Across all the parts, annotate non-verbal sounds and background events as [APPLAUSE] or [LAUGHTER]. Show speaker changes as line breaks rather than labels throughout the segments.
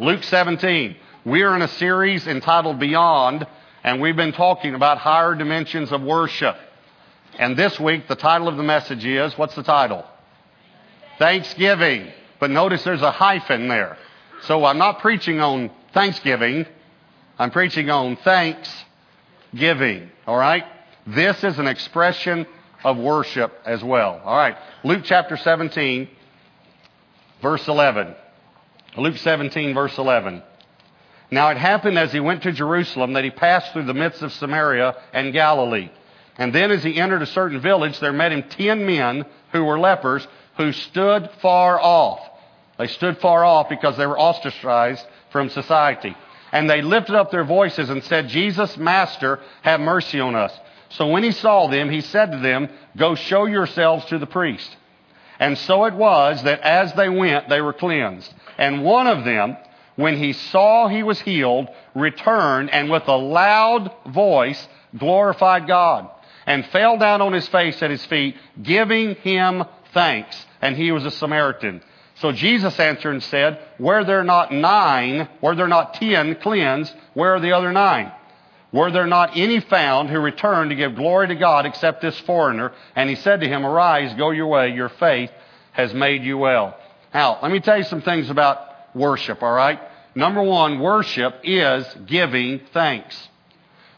Luke 17. We are in a series entitled Beyond, and we've been talking about higher dimensions of worship. And this week, the title of the message is what's the title? Thanksgiving. But notice there's a hyphen there. So I'm not preaching on Thanksgiving, I'm preaching on thanksgiving. All right? This is an expression of worship as well. All right. Luke chapter 17, verse 11. Luke 17, verse 11. Now it happened as he went to Jerusalem that he passed through the midst of Samaria and Galilee. And then as he entered a certain village, there met him ten men who were lepers who stood far off. They stood far off because they were ostracized from society. And they lifted up their voices and said, Jesus, Master, have mercy on us. So when he saw them, he said to them, Go show yourselves to the priest. And so it was that as they went, they were cleansed. And one of them, when he saw he was healed, returned and with a loud voice glorified God and fell down on his face at his feet, giving him thanks. And he was a Samaritan. So Jesus answered and said, Were there not nine, were there not ten cleansed, where are the other nine? Were there not any found who returned to give glory to God except this foreigner? And he said to him, Arise, go your way, your faith has made you well. Now, let me tell you some things about worship, all right? Number one, worship is giving thanks.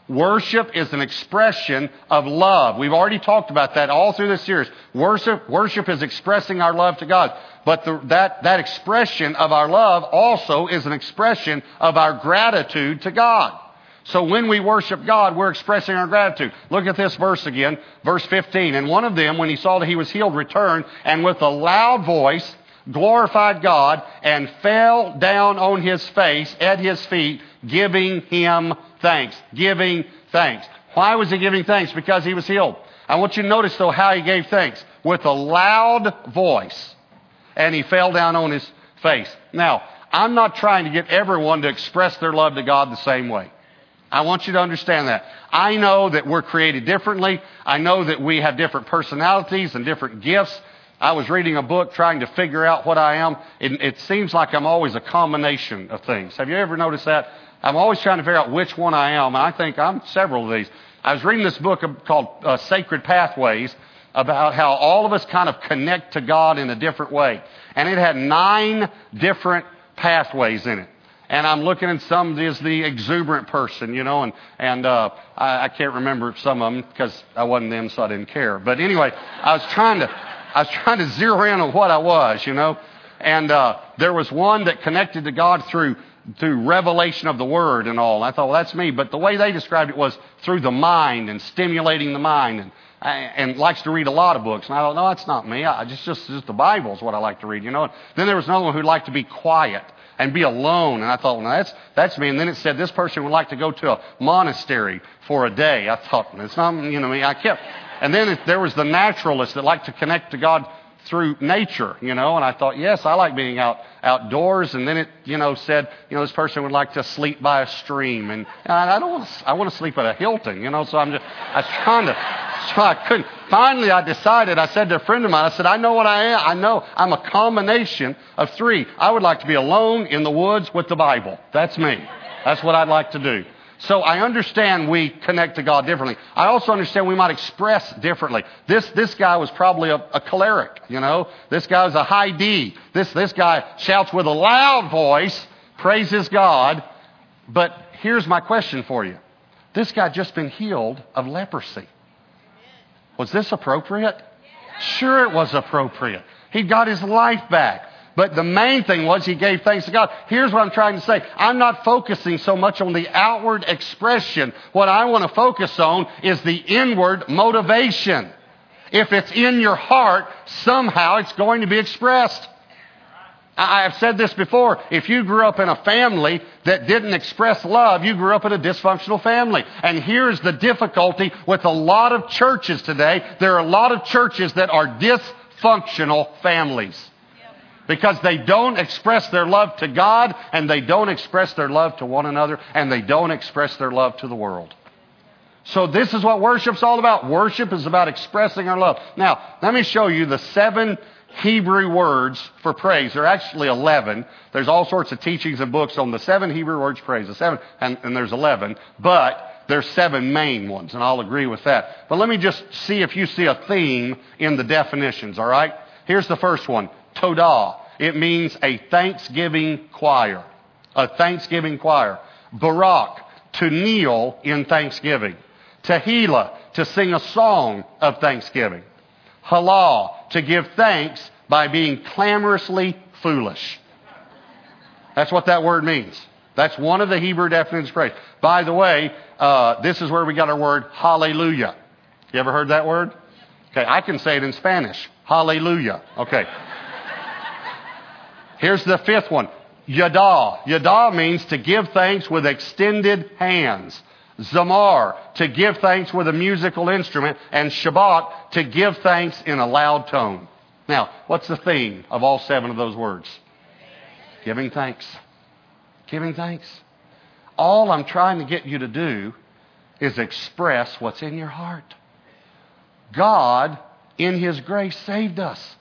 Worship is an expression of love. We've already talked about that all through this series. Worship, worship is expressing our love to God. But the, that, that expression of our love also is an expression of our gratitude to God. So when we worship God, we're expressing our gratitude. Look at this verse again, verse 15. And one of them, when he saw that he was healed, returned and with a loud voice glorified God and fell down on his face at his feet, giving him thanks. Giving thanks. Why was he giving thanks? Because he was healed. I want you to notice though how he gave thanks. With a loud voice. And he fell down on his face. Now, I'm not trying to get everyone to express their love to God the same way. I want you to understand that. I know that we're created differently. I know that we have different personalities and different gifts. I was reading a book trying to figure out what I am. It, it, seems like I'm always a combination of things. Have you ever noticed that? I'm always trying to figure out which one I am, and I think I'm several of these. I was reading this book called uh, Sacred Pathways about how all of us kind of connect to God in a different way. And it had nine different pathways in it and I'm looking at some as the exuberant person, you know, and, and uh, I, I can't remember some of them because I wasn't them, so I didn't care. But anyway, I was trying to, I was trying to zero in on what I was, you know, and uh, there was one that connected to God through through revelation of the word and all. I thought, well, that's me. But the way they described it was through the mind and stimulating the mind and and likes to read a lot of books. And I thought, no, that's not me. I just, just, just the Bible is what I like to read, you know. Then there was another one who liked to be quiet and be alone. And I thought, well, that's, that's me. And then it said this person would like to go to a monastery for a day. I thought, it's not, you know, me. I kept, and then it, there was the naturalist that liked to connect to God through nature, you know, and I thought, yes, I like being out outdoors. And then it, you know, said, you know, this person would like to sleep by a stream, and, and I don't want to, I want to sleep at a Hilton, you know. So I'm just, I was trying to, so I couldn't. Finally, I decided. I said to a friend of mine, I said, I know what I am. I know I'm a combination of three. I would like to be alone in the woods with the Bible. That's me. That's what I'd like to do. So I understand we connect to God differently. I also understand we might express differently. This, this guy was probably a, a choleric, you know. This guy was a high D. This, this guy shouts with a loud voice, praises God. But here's my question for you. This guy just been healed of leprosy. Was this appropriate? Sure it was appropriate. He got his life back. But the main thing was he gave thanks to God. Here's what I'm trying to say. I'm not focusing so much on the outward expression. What I want to focus on is the inward motivation. If it's in your heart, somehow it's going to be expressed. I have said this before. If you grew up in a family that didn't express love, you grew up in a dysfunctional family. And here's the difficulty with a lot of churches today. There are a lot of churches that are dysfunctional families because they don't express their love to God and they don't express their love to one another and they don't express their love to the world. So this is what worship's all about. Worship is about expressing our love. Now, let me show you the seven Hebrew words for praise. There are actually 11. There's all sorts of teachings and books on the seven Hebrew words praise. The seven, and, and there's 11. But there's seven main ones, and I'll agree with that. But let me just see if you see a theme in the definitions, all right? Here's the first one. Todah. It means a thanksgiving choir. A thanksgiving choir. Barak, to kneel in thanksgiving. Tehillah, to sing a song of thanksgiving. Halal, to give thanks by being clamorously foolish. That's what that word means. That's one of the Hebrew definitions of praise. By the way, uh, this is where we got our word hallelujah. You ever heard that word? Okay, I can say it in Spanish. Hallelujah. Okay. Here's the fifth one. Yada. Yada means to give thanks with extended hands. Zamar, to give thanks with a musical instrument. And Shabach, to give thanks in a loud tone. Now, what's the theme of all seven of those words? Giving thanks. Giving thanks. All I'm trying to get you to do is express what's in your heart. God, in His grace, saved us.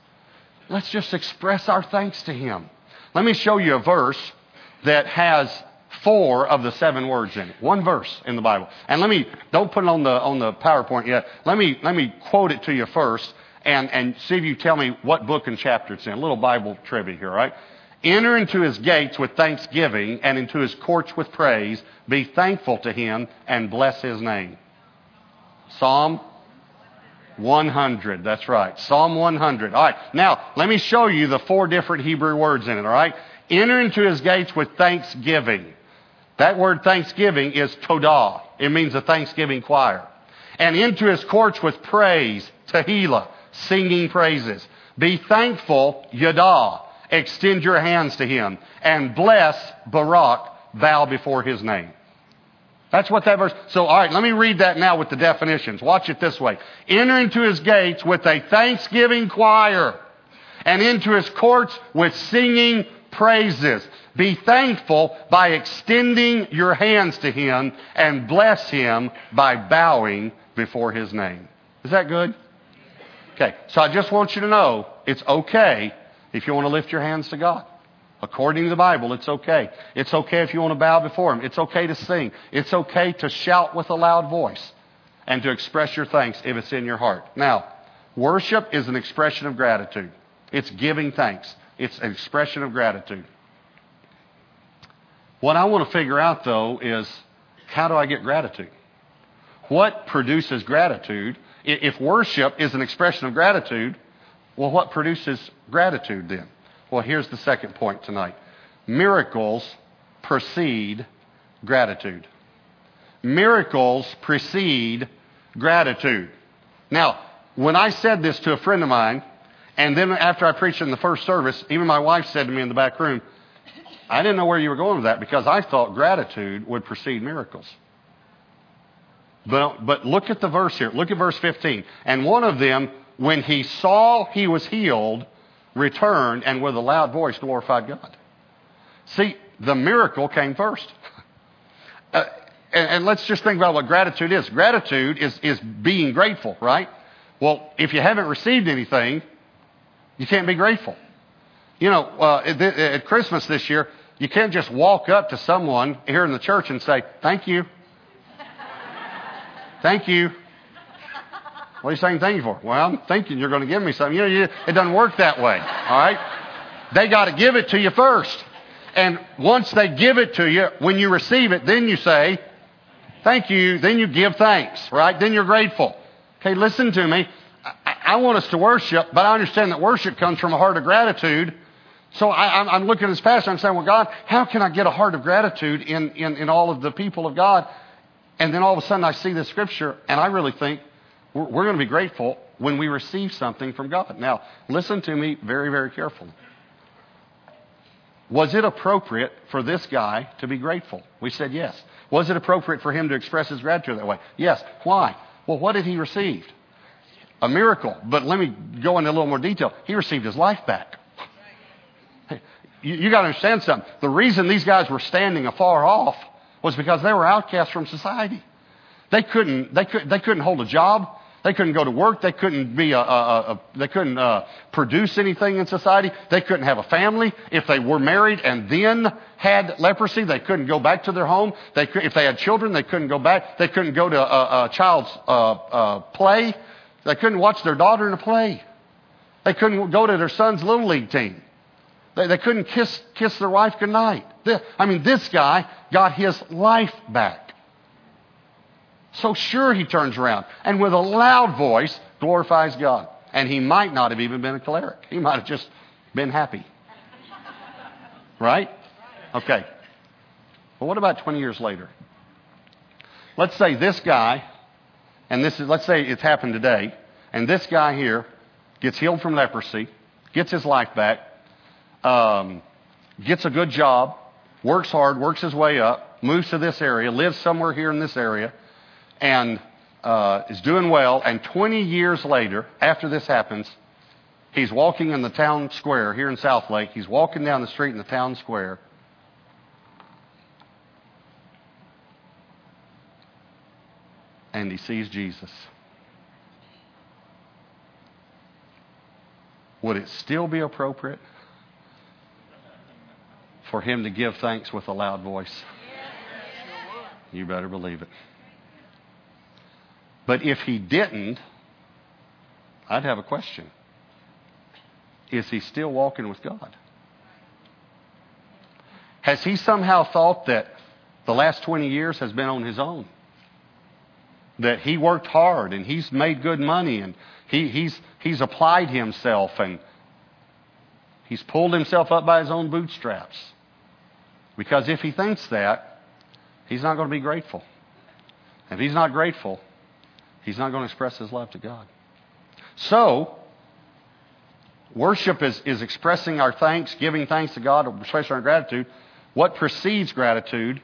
Let's just express our thanks to Him. Let me show you a verse that has four of the seven words in it. One verse in the Bible. And let me, don't put it on the, on the PowerPoint yet. Let me, let me quote it to you first and, and see if you tell me what book and chapter it's in. A little Bible trivia here, right? Enter into his gates with thanksgiving and into his courts with praise. Be thankful to him and bless his name. Psalm 100. That's right. Psalm 100. All right. Now, let me show you the four different Hebrew words in it, all right? Enter into his gates with thanksgiving. That word thanksgiving is todah. It means a thanksgiving choir. And into his courts with praise, tehillah, singing praises. Be thankful, yada. Extend your hands to him. And bless, barak, bow before his name. That's what that verse. So, all right, let me read that now with the definitions. Watch it this way. Enter into his gates with a thanksgiving choir and into his courts with singing praises. Be thankful by extending your hands to him and bless him by bowing before his name. Is that good? Okay, so I just want you to know it's okay if you want to lift your hands to God. According to the Bible, it's okay. It's okay if you want to bow before Him. It's okay to sing. It's okay to shout with a loud voice and to express your thanks if it's in your heart. Now, worship is an expression of gratitude. It's giving thanks. It's an expression of gratitude. What I want to figure out, though, is how do I get gratitude? What produces gratitude? If worship is an expression of gratitude, well, what produces gratitude then? Well, here's the second point tonight miracles precede gratitude. Miracles precede gratitude. Now, when I said this to a friend of mine, and then after I preached in the first service, even my wife said to me in the back room, I didn't know where you were going with that because I thought gratitude would precede miracles. But, but look at the verse here. Look at verse 15. And one of them, when he saw he was healed, returned and with a loud voice glorified God. See, the miracle came first. [LAUGHS] uh, and, and, let's just think about what gratitude is. Gratitude is, is being grateful, right? Well, if you haven't received anything, you can't be grateful. You know, uh, at, at Christmas this year, you can't just walk up to someone here in the church and say, Thank you. Thank you. What are you saying thank you for? Well, I'm thinking you're going to give me something. You know, you, it doesn't work that way. All right? They got to give it to you first. And once they give it to you, when you receive it, then you say, thank you. Then you give thanks, right? Then you're grateful. Okay, listen to me. I, I want us to worship, but I understand that worship comes from a heart of gratitude. So I, am looking at this passage. I'm saying, well, God, how can I get a heart of gratitude in, in, in all of the people of God? And then all of a sudden I see this scripture, and I really think, we're, we're going to be grateful when we receive something from God. Now, listen to me very, very carefully. Was it appropriate for this guy to be grateful? We said yes. Was it appropriate for him to express his gratitude that way? Yes. Why? Well, what did he receive? A miracle. But let me go into a little more detail. He received his life back. You, you got to understand something. The reason these guys were standing afar off was because they were outcasts from society. They couldn't, they, could, they couldn't hold a job. They couldn't go to work. They couldn't be a, a, a they couldn't uh, produce anything in society. They couldn't have a family. If they were married and then had leprosy, they couldn't go back to their home. They could, if they had children, they couldn't go back. They couldn't go to a, a child's uh, uh, play. They couldn't watch their daughter in a play. They couldn't go to their son's little league team. They, they couldn't kiss kiss their wife goodnight. I mean, this guy got his life back. So sure he turns around and with a loud voice glorifies God. And he might not have even been a choleric. He might have just been happy. Right? Okay. Well, what about 20 years later? Let's say this guy, and this is, let's say it's happened today, and this guy here gets healed from leprosy, gets his life back, um, gets a good job, works hard, works his way up, moves to this area, lives somewhere here in this area, and uh, is doing well. And 20 years later, after this happens, he's walking in the town square here in Southlake. He's walking down the street in the town square. And he sees Jesus. Would it still be appropriate for him to give thanks with a loud voice? You better believe it. But if he didn't, I'd have a question. Is he still walking with God? Has he somehow thought that the last 20 years has been on his own? That he worked hard and he's made good money and he, he's, he's applied himself and he's pulled himself up by his own bootstraps. Because if he thinks that, he's not going to be grateful. If he's not grateful, He's not going to express his love to God. So, worship is, is expressing our thanks, giving thanks to God, expressing our gratitude. What precedes gratitude?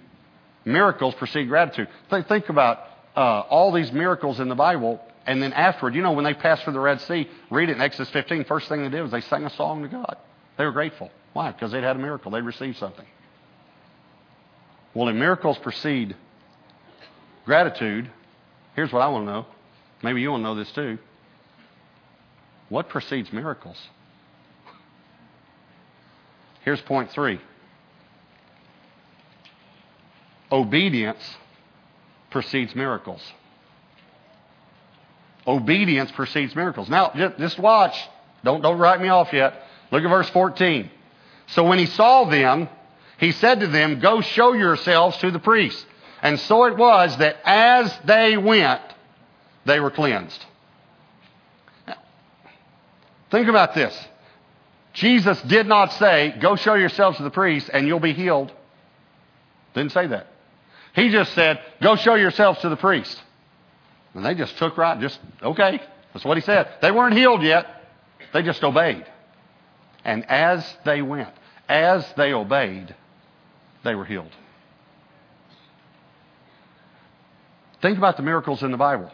Miracles precede gratitude. Think, think about uh, all these miracles in the Bible, and then afterward, you know, when they passed through the Red Sea, read it in Exodus 15, first thing they did was they sang a song to God. They were grateful. Why? Because they'd had a miracle. They'd received something. Well, if miracles precede gratitude, Here's what I want to know. Maybe you want to know this too. What precedes miracles? Here's point three obedience precedes miracles. Obedience precedes miracles. Now, just watch. Don't, don't write me off yet. Look at verse 14. So when he saw them, he said to them, Go show yourselves to the priest. And so it was that as they went, they were cleansed. Now, think about this. Jesus did not say, Go show yourselves to the priest and you'll be healed. Didn't say that. He just said, Go show yourselves to the priest. And they just took right, just, okay. That's what he said. They weren't healed yet. They just obeyed. And as they went, as they obeyed, they were healed. Think about the miracles in the Bible.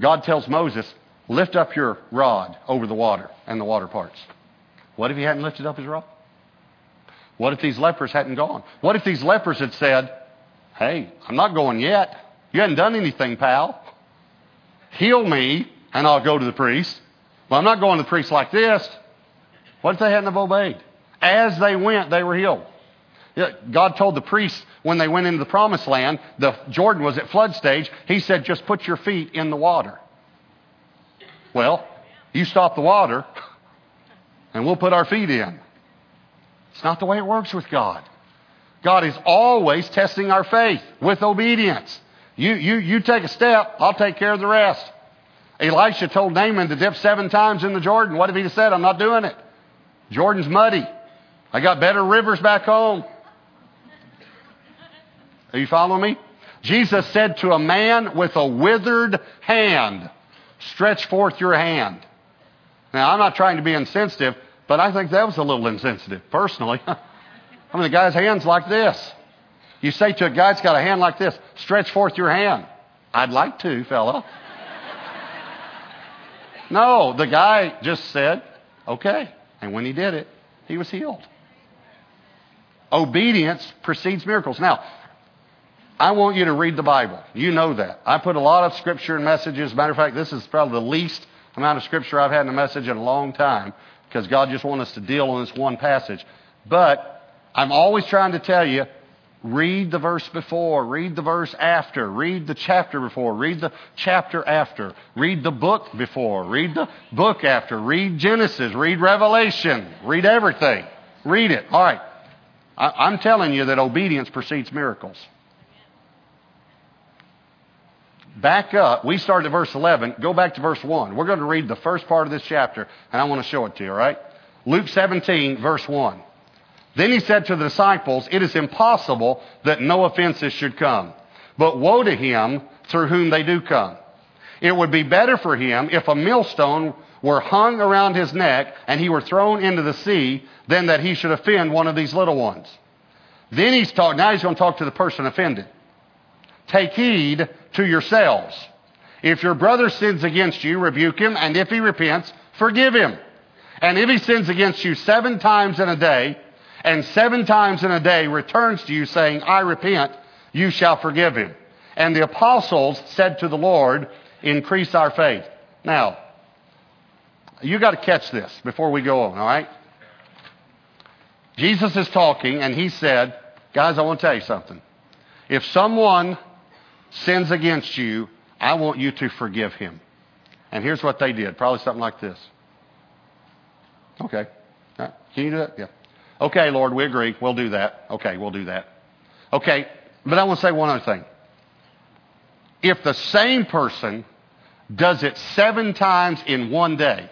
God tells Moses, lift up your rod over the water, and the water parts. What if he hadn't lifted up his rod? What if these lepers hadn't gone? What if these lepers had said, hey, I'm not going yet. You hadn't done anything, pal. Heal me, and I'll go to the priest. Well, I'm not going to the priest like this. What if they hadn't have obeyed? As they went, they were healed. God told the priests when they went into the promised land, the Jordan was at flood stage. He said, just put your feet in the water. Well, you stop the water, [LAUGHS] and we'll put our feet in. It's not the way it works with God. God is always testing our faith with obedience. You, you, you take a step, I'll take care of the rest. Elisha told Naaman to dip seven times in the Jordan. What if he said, I'm not doing it? Jordan's muddy. I got better rivers back home. Are you following me? Jesus said to a man with a withered hand, Stretch forth your hand. Now, I'm not trying to be insensitive, but I think that was a little insensitive, personally. [LAUGHS] I mean, the guy's hand's like this. You say to a guy that's got a hand like this, Stretch forth your hand. I'd like to, fella. [LAUGHS] no, the guy just said, Okay. And when he did it, he was healed. Obedience precedes miracles. Now, I want you to read the Bible. You know that. I put a lot of scripture in messages. Matter of fact, this is probably the least amount of scripture I've had in a message in a long time because God just wants us to deal on this one passage. But I'm always trying to tell you, read the verse before, read the verse after, read the chapter before, read the chapter after, read the book before, read the book after, read Genesis, read Revelation, read everything. Read it. All right. I, am telling you that obedience precedes miracles. Back up. We started at verse 11. Go back to verse 1. We're going to read the first part of this chapter, and I want to show it to you, all right? Luke 17, verse 1. Then he said to the disciples, It is impossible that no offenses should come. But woe to him through whom they do come. It would be better for him if a millstone were hung around his neck and he were thrown into the sea than that he should offend one of these little ones. Then he's talking, now he's going to talk to the person offended. Take heed to yourselves. If your brother sins against you, rebuke him, and if he repents, forgive him. And if he sins against you seven times in a day, and seven times in a day returns to you saying, I repent, you shall forgive him. And the apostles said to the Lord, increase our faith. Now, you got to catch this before we go on, all right? Jesus is talking and he said, guys, I want to tell you something. If someone sins against you, I want you to forgive him. And here's what they did. Probably something like this. Okay. Right. Can you do that? Yeah. Okay, Lord, we agree. We'll do that. Okay, we'll do that. Okay, but I want to say one other thing. If the same person does it seven times in one day,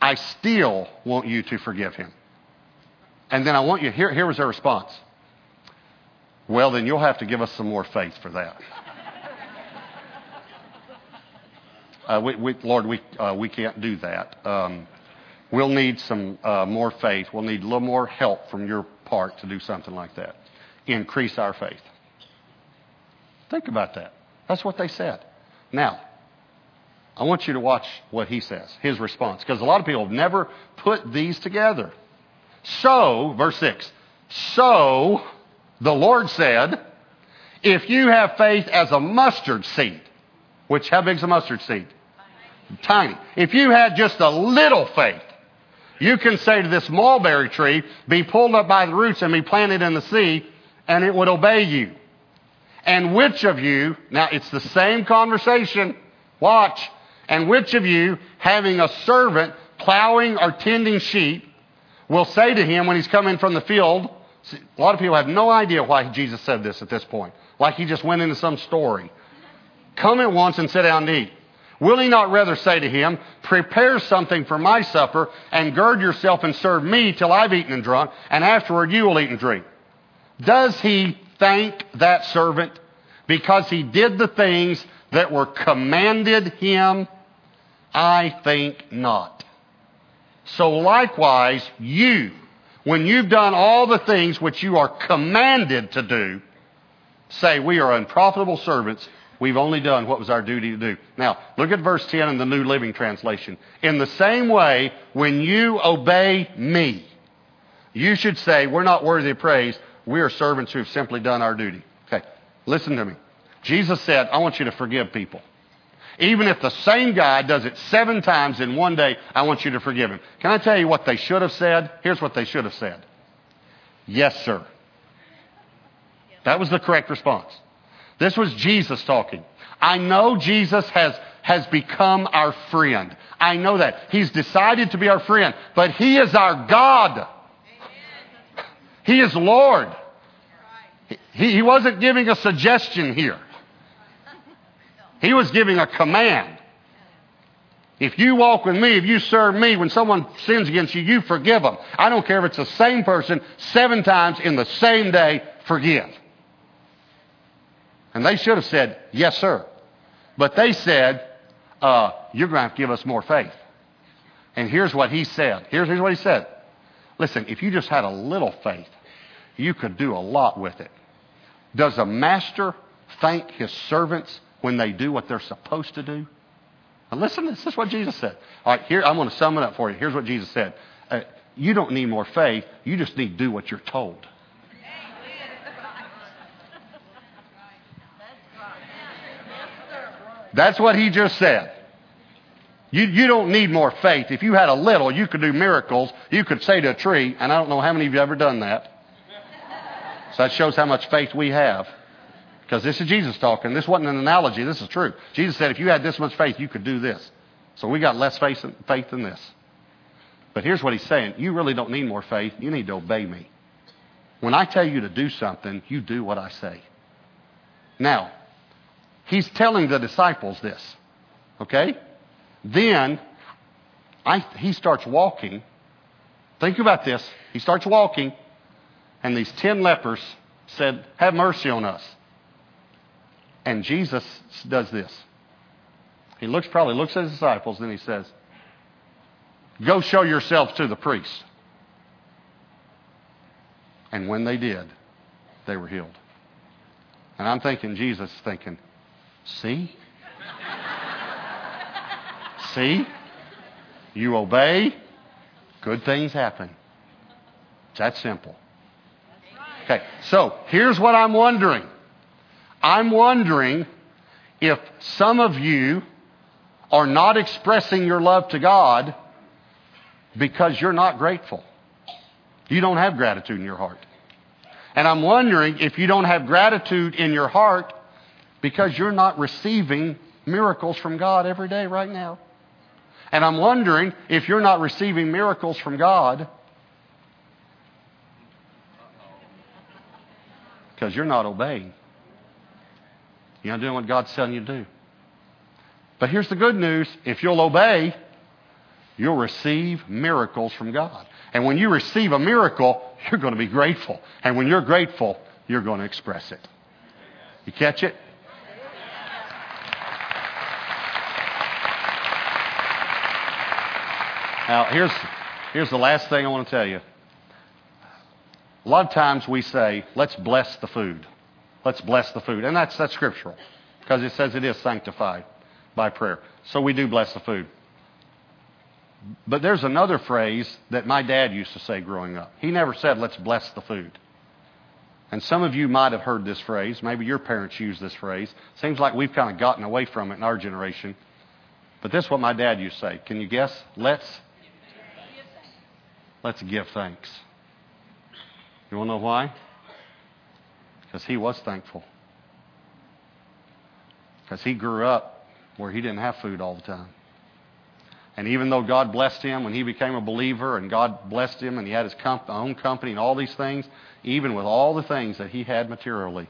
I still want you to forgive him. And then I want you, here, here was their response. Well, then you'll have to give us some more faith for that. Uh, we, we, Lord, we, uh, we can't do that. Um, we'll need some uh, more faith. We'll need a little more help from your part to do something like that. Increase our faith. Think about that. That's what they said. Now, I want you to watch what he says, his response, because a lot of people have never put these together. So, verse 6, so the Lord said, if you have faith as a mustard seed, which how big's a mustard seed? Tiny. If you had just a little faith, you can say to this mulberry tree, be pulled up by the roots and be planted in the sea, and it would obey you. And which of you, now it's the same conversation, watch, and which of you, having a servant plowing or tending sheep, will say to him when he's coming from the field, see, a lot of people have no idea why Jesus said this at this point. Like he just went into some story. Come at once and sit down and eat. Will he not rather say to him, Prepare something for my supper, and gird yourself and serve me till I've eaten and drunk, and afterward you will eat and drink? Does he thank that servant because he did the things that were commanded him I think not. So likewise, you, when you've done all the things which you are commanded to do, say, we are unprofitable servants. We've only done what was our duty to do. Now, look at verse 10 in the New Living Translation. In the same way, when you obey me, you should say, we're not worthy of praise. We are servants who have simply done our duty. Okay, listen to me. Jesus said, I want you to forgive people. Even if the same guy does it seven times in one day, I want you to forgive him. Can I tell you what they should have said? Here's what they should have said. Yes, sir. That was the correct response. This was Jesus talking. I know Jesus has, has become our friend. I know that. He's decided to be our friend, but He is our God. He is Lord. He, he wasn't giving a suggestion here. He was giving a command. If you walk with me, if you serve me, when someone sins against you, you forgive them. I don't care if it's the same person seven times in the same day, forgive. And they should have said, yes, sir. But they said, uh, you're going to have to give us more faith. And here's what he said. Here's, here's what he said. Listen, if you just had a little faith, you could do a lot with it. Does a master thank his servants when they do what they're supposed to do? Now listen, this is what Jesus said. All right, here, I'm going to sum it up for you. Here's what Jesus said. Uh, you don't need more faith. You just need to do what you're told. That's what he just said. You, you don't need more faith. If you had a little, you could do miracles. You could say to a tree, and I don't know how many of you ever done that. So that shows how much faith we have. Because this is Jesus talking. This wasn't an analogy. This is true. Jesus said, if you had this much faith, you could do this. So we got less faith, than this. But here's what he's saying. You really don't need more faith. You need to obey me. When I tell you to do something, you do what I say. Now, he's telling the disciples this. Okay? Then I, he starts walking. Think about this. He starts walking, and these ten lepers said, Have mercy on us. And Jesus does this. He looks probably looks at his disciples, then he says, Go show yourselves to the priest. And when they did, they were healed. And I'm thinking, Jesus thinking, see? [LAUGHS] see? You obey, good things happen. It's that simple. Okay, so here's what I'm wondering. I'm wondering if some of you are not expressing your love to God because you're not grateful. You don't have gratitude in your heart. And I'm wondering if you don't have gratitude in your heart because you're not receiving miracles from God every day right now. And I'm wondering if you're not receiving miracles from God because you're not obeying. You're not doing what God's telling you to do. But here's the good news if you'll obey, you'll receive miracles from God. And when you receive a miracle, [LAUGHS] you're going to be grateful. And when you're grateful, you're going to express it. You catch it? Now, here's, here's the last thing I want to tell you. A lot of times we say, let's bless the food. Let's bless the food. And that's, that's scriptural because it says it is sanctified by prayer. So we do bless the food. But there's another phrase that my dad used to say growing up. He never said, let's bless the food. And some of you might have heard this phrase. Maybe your parents used this phrase. Seems like we've kind of gotten away from it in our generation. But this is what my dad used to say. Can you guess? Let's let's give thanks. You want to know why? Because he was thankful. Because he grew up where he didn't have food all the time. And even though God blessed him when he became a believer and God blessed him and he had his comp- own company and all these things, even with all the things that he had materially,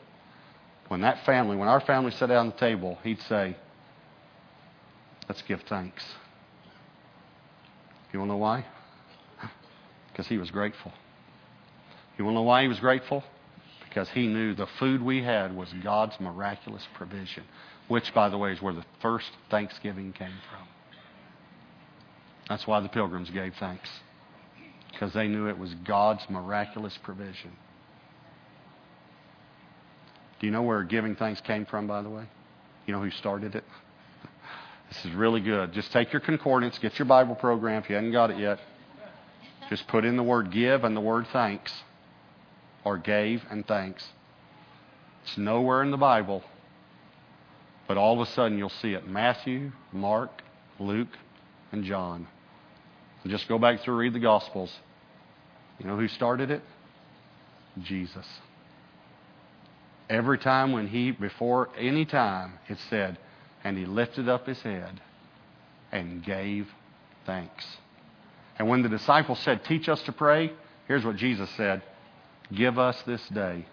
when that family, when our family sat down at the table, he'd say, Let's give thanks. You want to know why? [LAUGHS] Because he was grateful. You want to know why he was grateful? Because he knew the food we had was God's miraculous provision, which, by the way, is where the first Thanksgiving came from. That's why the pilgrims gave thanks, because they knew it was God's miraculous provision. Do you know where giving thanks came from, by the way? You know who started it? [LAUGHS] This is really good. Just take your concordance, get your Bible program if you haven't got it yet. Just put in the word give and the word thanks, or gave and thanks. It's nowhere in the Bible, but all of a sudden you'll see it Matthew, Mark, Luke, and John. And just go back through read the Gospels. You know who started it? Jesus. Every time when he, before any time, it said, and he lifted up his head and gave thanks. And when the disciples said, Teach us to pray, here's what Jesus said Give us this day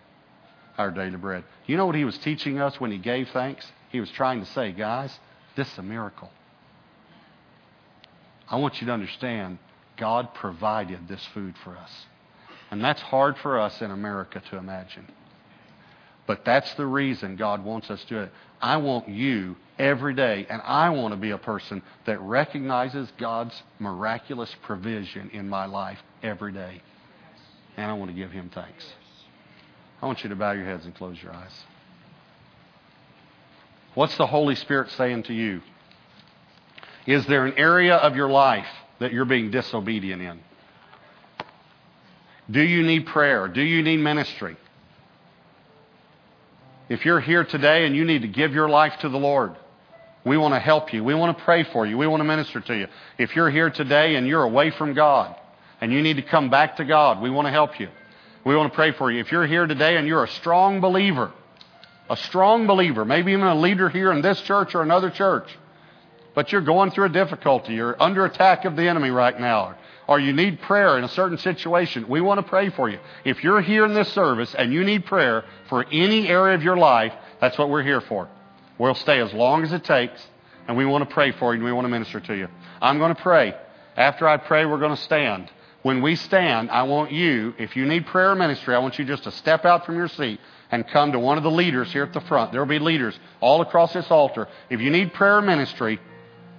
our daily bread. You know what he was teaching us when he gave thanks? He was trying to say, Guys, this is a miracle. I want you to understand God provided this food for us. And that's hard for us in America to imagine. But that's the reason God wants us to do it. I want you every day, and I want to be a person that recognizes God's miraculous provision in my life every day. And I want to give Him thanks. I want you to bow your heads and close your eyes. What's the Holy Spirit saying to you? Is there an area of your life that you're being disobedient in? Do you need prayer? Do you need ministry? If you're here today and you need to give your life to the Lord, We want to help you. We want to pray for you. We want to minister to you. If you're here today and you're away from God and you need to come back to God, we want to help you. We want to pray for you. If you're here today and you're a strong believer, a strong believer, maybe even a leader here in this church or another church, but you're going through a difficulty, you're under attack of the enemy right now, or you need prayer in a certain situation, we want to pray for you. If you're here in this service and you need prayer for any area of your life, that's what we're here for. We'll stay as long as it takes, and we want to pray for you and we want to minister to you. I'm going to pray. After I pray, we're going to stand. When we stand, I want you, if you need prayer ministry, I want you just to step out from your seat and come to one of the leaders here at the front. There will be leaders all across this altar. If you need prayer ministry,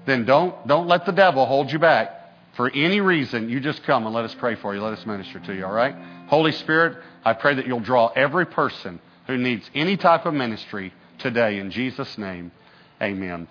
then don't, don't let the devil hold you back. For any reason, you just come and let us pray for you. Let us minister to you, all right? Holy Spirit, I pray that you'll draw every person who needs any type of ministry today. In Jesus' name, amen.